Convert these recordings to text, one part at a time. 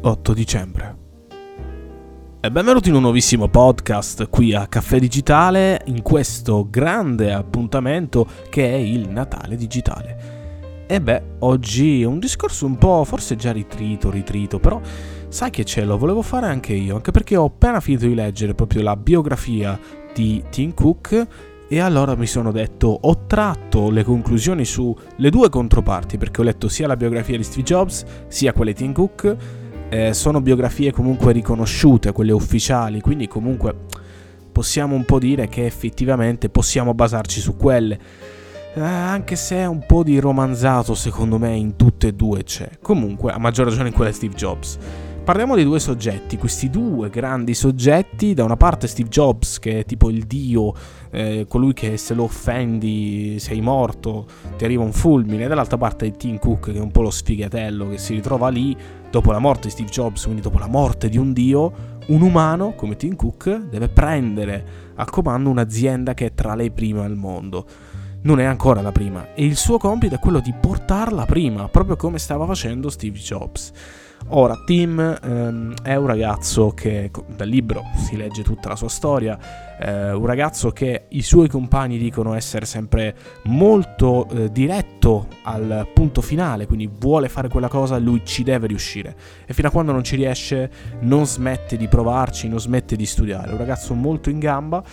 8 dicembre. E benvenuti in un nuovissimo podcast qui a Caffè Digitale in questo grande appuntamento che è il Natale Digitale. E beh, oggi è un discorso un po' forse già ritrito, ritrito, però sai che ce lo volevo fare anche io, anche perché ho appena finito di leggere proprio la biografia di Tim Cook e allora mi sono detto, ho tratto le conclusioni sulle due controparti, perché ho letto sia la biografia di Steve Jobs, sia quella di Tim Cook, eh, sono biografie comunque riconosciute, quelle ufficiali, quindi comunque possiamo un po' dire che effettivamente possiamo basarci su quelle. Eh, anche se è un po' di romanzato secondo me in tutte e due c'è. Comunque, a maggior ragione in quella di Steve Jobs. Parliamo di due soggetti, questi due grandi soggetti, da una parte Steve Jobs che è tipo il dio, eh, colui che se lo offendi sei morto, ti arriva un fulmine, dall'altra parte Tim Cook che è un po' lo sfigatello che si ritrova lì dopo la morte di Steve Jobs, quindi dopo la morte di un dio, un umano come Tim Cook deve prendere a comando un'azienda che è tra le prime al mondo. Non è ancora la prima e il suo compito è quello di portarla prima, proprio come stava facendo Steve Jobs. Ora, Tim ehm, è un ragazzo che, dal libro si legge tutta la sua storia, eh, un ragazzo che i suoi compagni dicono essere sempre molto eh, diretto al punto finale, quindi vuole fare quella cosa, lui ci deve riuscire. E fino a quando non ci riesce non smette di provarci, non smette di studiare. Un ragazzo molto in gamba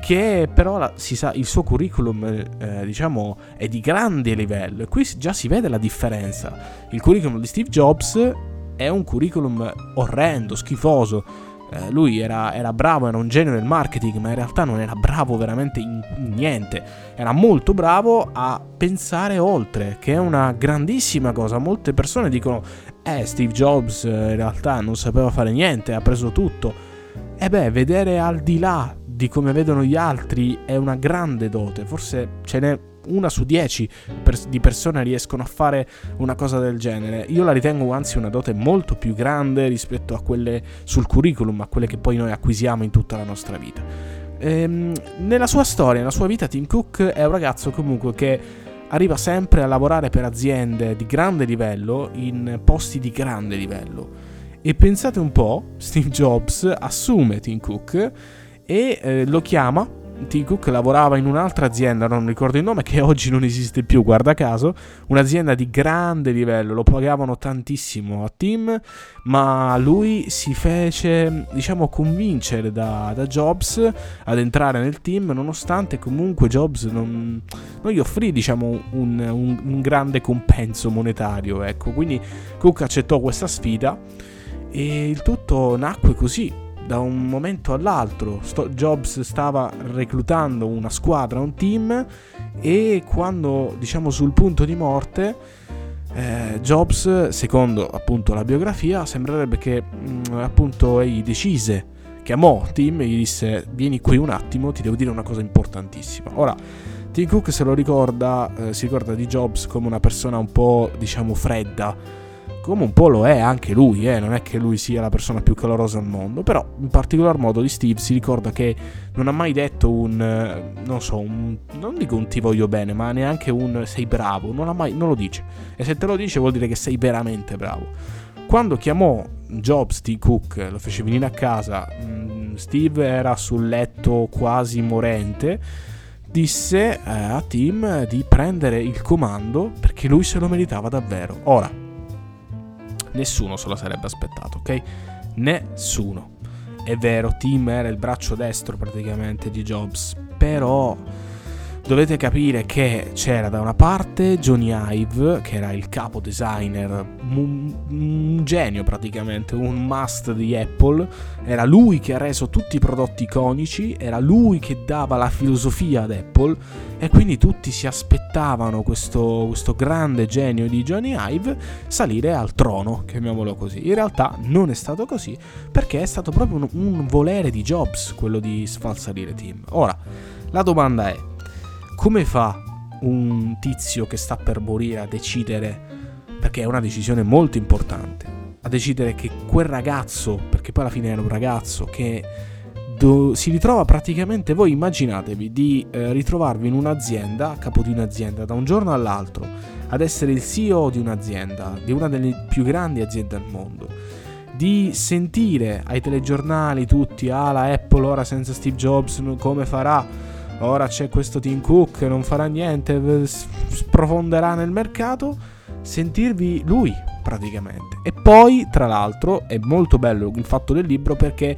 che però si sa, il suo curriculum eh, diciamo è di grande livello e qui già si vede la differenza. Il curriculum di Steve Jobs è un curriculum orrendo, schifoso. Eh, lui era, era, bravo, era un genio nel marketing, ma in realtà non era bravo veramente in, niente. Era molto bravo a pensare oltre, che è una grandissima cosa. Molte persone dicono, eh, Steve Jobs eh, in realtà non sapeva fare niente, ha preso tutto. E beh, vedere al di là di come vedono gli altri è una grande dote. Forse ce n'è una su dieci pers- di persone riescono a fare una cosa del genere. Io la ritengo anzi una dote molto più grande rispetto a quelle sul curriculum, a quelle che poi noi acquisiamo in tutta la nostra vita. Ehm, nella sua storia, nella sua vita, Tim Cook è un ragazzo comunque che arriva sempre a lavorare per aziende di grande livello in posti di grande livello. E pensate un po', Steve Jobs assume Tim Cook e eh, lo chiama Tim Cook lavorava in un'altra azienda, non ricordo il nome, che oggi non esiste più, guarda caso, un'azienda di grande livello, lo pagavano tantissimo a Tim, ma lui si fece, diciamo, convincere da, da Jobs ad entrare nel team, nonostante comunque Jobs non, non gli offrì, diciamo, un, un, un grande compenso monetario, ecco, quindi Cook accettò questa sfida e il tutto nacque così da un momento all'altro. Sto- Jobs stava reclutando una squadra, un team e quando diciamo sul punto di morte eh, Jobs, secondo appunto la biografia, sembrerebbe che mh, mm, appunto egli decise, chiamò Tim e gli disse vieni qui un attimo, ti devo dire una cosa importantissima. Ora, Tim Cook se lo ricorda, eh, si ricorda di Jobs come una persona un po' diciamo fredda, come un po' lo è anche lui, eh? non è che lui sia la persona più calorosa al mondo, però in particolar modo di Steve si ricorda che non ha mai detto un, eh, non so, un, non dico un ti voglio bene, ma neanche un sei bravo, non, mai, non lo dice. E se te lo dice vuol dire che sei veramente bravo. Quando chiamò Jobs T. Cook, lo fece venire a casa, mm, Steve era sul letto quasi morente, disse eh, a Tim di prendere il comando perché lui se lo meritava davvero. Ora, nessuno se lo sarebbe aspettato, ok? Nessuno. È vero, Tim era il braccio destro praticamente di Jobs, però dovete capire che c'era da una parte Johnny Ive, che era il capo designer, un, un, genio praticamente, un must di Apple, era lui che ha reso tutti i prodotti iconici, era lui che dava la filosofia ad Apple e quindi tutti si aspettavano questo, questo grande genio di Johnny Ive salire al trono, chiamiamolo così. In realtà non è stato così perché è stato proprio un, un volere di Jobs quello di sfalsalire Tim. Ora, la domanda è come fa un tizio che sta per morire a decidere, perché è una decisione molto importante, a decidere che quel ragazzo, perché poi alla fine era un ragazzo che do, si ritrova praticamente, voi immaginatevi di eh, ritrovarvi in un'azienda, a capo di un'azienda, da un giorno all'altro, ad essere il CEO di un'azienda, di una delle più grandi aziende al mondo di sentire ai telegiornali tutti, ah la Apple ora senza Steve Jobs come farà? Ora c'è questo Tim Cook, non farà niente, sprofonderà nel mercato, sentirvi lui praticamente. E poi, tra l'altro, è molto bello il fatto del libro perché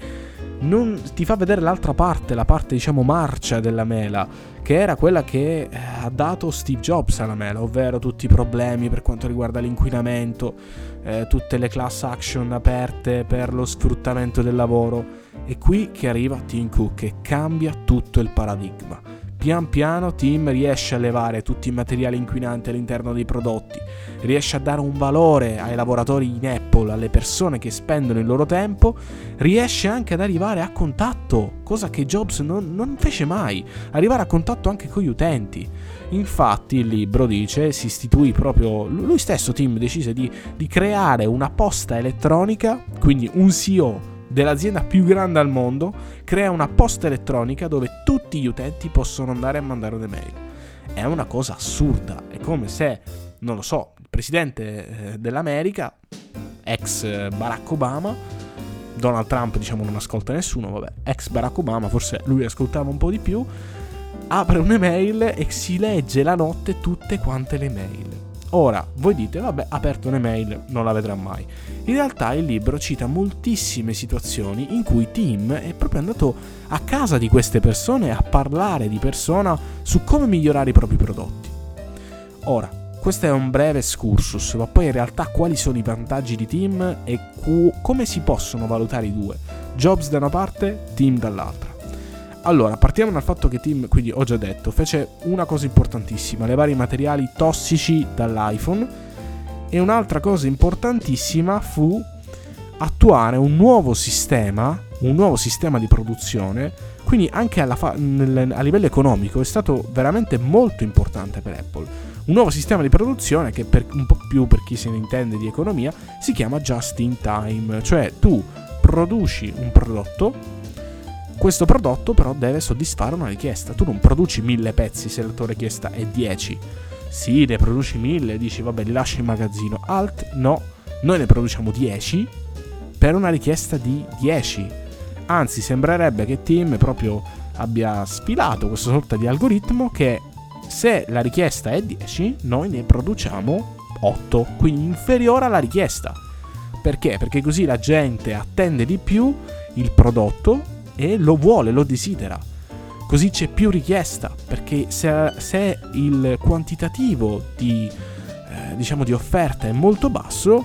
non ti fa vedere l'altra parte, la parte diciamo marcia della mela, che era quella che eh, ha dato Steve Jobs alla mela, ovvero tutti i problemi per quanto riguarda l'inquinamento, eh, tutte le class action aperte per lo sfruttamento del lavoro. E qui che arriva Tim Cook e cambia tutto il paradigma Pian piano Tim riesce a levare tutti i materiali inquinanti all'interno dei prodotti, riesce a dare un valore ai lavoratori in Apple, alle persone che spendono il loro tempo, riesce anche ad arrivare a contatto, cosa che Jobs non, non fece mai, arrivare a contatto anche con gli utenti. Infatti il libro dice, si istituì proprio, lui stesso Tim decise di, di creare una posta elettronica, quindi un CEO dell'azienda più grande al mondo crea una posta elettronica dove tutti gli utenti possono andare a mandare un'email. È una cosa assurda, è come se, non lo so, il presidente eh, dell'America, ex eh, Barack Obama, Donald Trump diciamo non ascolta nessuno, vabbè, ex Barack Obama, forse lui ascoltava un po' di più, apre un'email e si legge la notte tutte quante le mail. Ora, voi dite, vabbè, aperto un'email, non la vedrà mai. In realtà il libro cita moltissime situazioni in cui Tim è proprio andato a casa di queste persone a parlare di persona su come migliorare i propri prodotti. Ora, questo è un breve excursus, ma poi in realtà quali sono i vantaggi di Tim e cu- come si possono valutare i due? Jobs da una parte, Tim dall'altra. Allora, partiamo dal fatto che Tim, quindi ho già detto, fece una cosa importantissima, levare i materiali tossici dall'iPhone e un'altra cosa importantissima fu attuare un nuovo sistema, un nuovo sistema di produzione, quindi anche fa- nel, a livello economico è stato veramente molto importante per Apple. Un nuovo sistema di produzione che per, un po' più per chi se ne intende di economia si chiama just in time, cioè tu produci un prodotto questo prodotto però deve soddisfare una richiesta. Tu non produci mille pezzi se la tua richiesta è 10. Sì, ne produci mille, dici vabbè li lasci in magazzino. Alt, no, noi ne produciamo 10 per una richiesta di 10. Anzi, sembrerebbe che Team proprio abbia sfilato questa sorta di algoritmo che se la richiesta è 10, noi ne produciamo 8, quindi inferiore alla richiesta. Perché? Perché così la gente attende di più il prodotto e lo vuole, lo desidera. Così c'è più richiesta, perché se, se il quantitativo di, eh, diciamo di offerta è molto basso,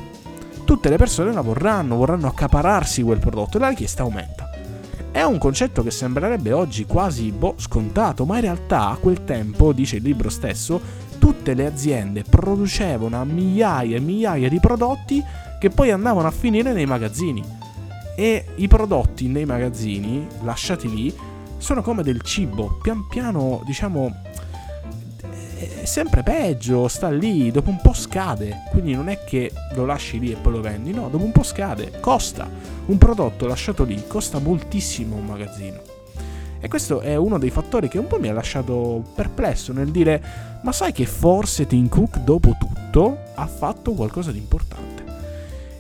tutte le persone la vorranno, vorranno accapararsi quel prodotto e la richiesta aumenta. È un concetto che sembrerebbe oggi quasi boh, scontato, ma in realtà a quel tempo, dice il libro stesso, tutte le aziende producevano migliaia e migliaia di prodotti che poi andavano a finire nei magazzini e i prodotti nei magazzini lasciati lì sono come del cibo, pian piano diciamo è sempre peggio, sta lì, dopo un po' scade, quindi non è che lo lasci lì e poi lo vendi, no, dopo un po' scade, costa. Un prodotto lasciato lì costa moltissimo un magazzino. E questo è uno dei fattori che un po' mi ha lasciato perplesso nel dire, ma sai che forse Tim Cook dopo tutto ha fatto qualcosa di importante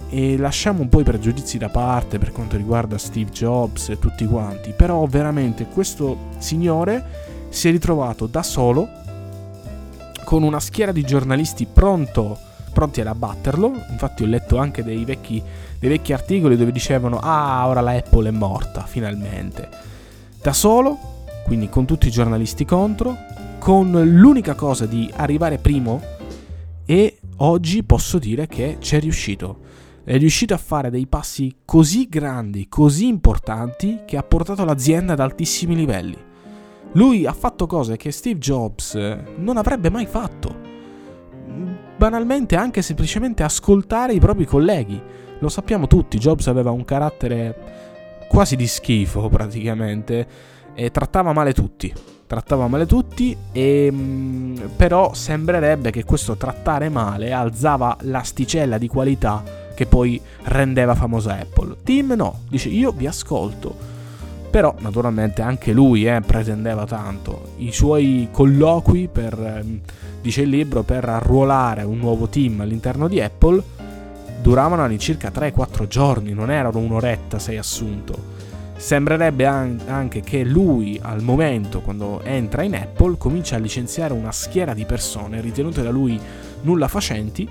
e lasciamo un po' i pregiudizi da parte per quanto riguarda Steve Jobs e tutti quanti, però veramente questo signore si è ritrovato da solo con una schiera di giornalisti pronto, pronti ad abbatterlo, infatti ho letto anche dei vecchi, dei vecchi articoli dove dicevano ah ora la Apple è morta finalmente, da solo, quindi con tutti i giornalisti contro, con l'unica cosa di arrivare primo e oggi posso dire che ci è riuscito è riuscito a fare dei passi così grandi, così importanti, che ha portato l'azienda ad altissimi livelli. Lui ha fatto cose che Steve Jobs non avrebbe mai fatto. Banalmente anche semplicemente ascoltare i propri colleghi. Lo sappiamo tutti, Jobs aveva un carattere quasi di schifo praticamente e trattava male tutti. Trattava male tutti e mm, però sembrerebbe che questo trattare male alzava l'asticella di qualità che poi rendeva famosa Apple. Tim no, dice io vi ascolto. Però naturalmente anche lui eh, pretendeva tanto. I suoi colloqui per, ehm, dice il libro, per arruolare un nuovo team all'interno di Apple duravano all'incirca 3-4 giorni, non erano un'oretta sei assunto. Sembrerebbe anche che lui, al momento, quando entra in Apple, comincia a licenziare una schiera di persone ritenute da lui nulla facenti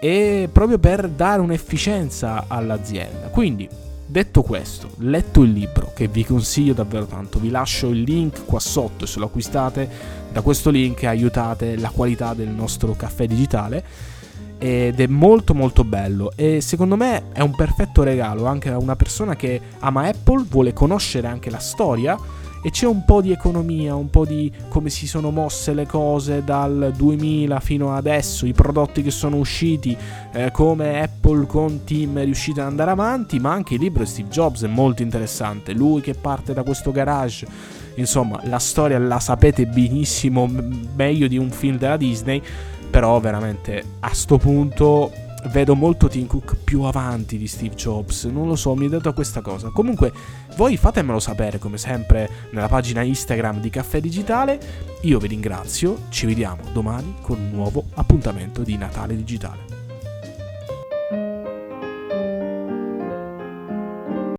e proprio per dare un'efficienza all'azienda. Quindi, detto questo, letto il libro che vi consiglio davvero tanto, vi lascio il link qua sotto se lo acquistate da questo link aiutate la qualità del nostro caffè digitale ed è molto molto bello e secondo me è un perfetto regalo anche a una persona che ama Apple, vuole conoscere anche la storia e c'è un po' di economia, un po' di come si sono mosse le cose dal 2000 fino adesso, i prodotti che sono usciti, eh, come Apple con Tim è riuscita ad andare avanti, ma anche il libro di Steve Jobs è molto interessante, lui che parte da questo garage, insomma la storia la sapete benissimo, meglio di un film della Disney però veramente a sto punto vedo molto Tim Cook più avanti di Steve Jobs. Non lo so, mi è dato questa cosa. Comunque, voi fatemelo sapere come sempre nella pagina Instagram di Caffè Digitale. Io vi ringrazio, ci vediamo domani con un nuovo appuntamento di Natale Digitale.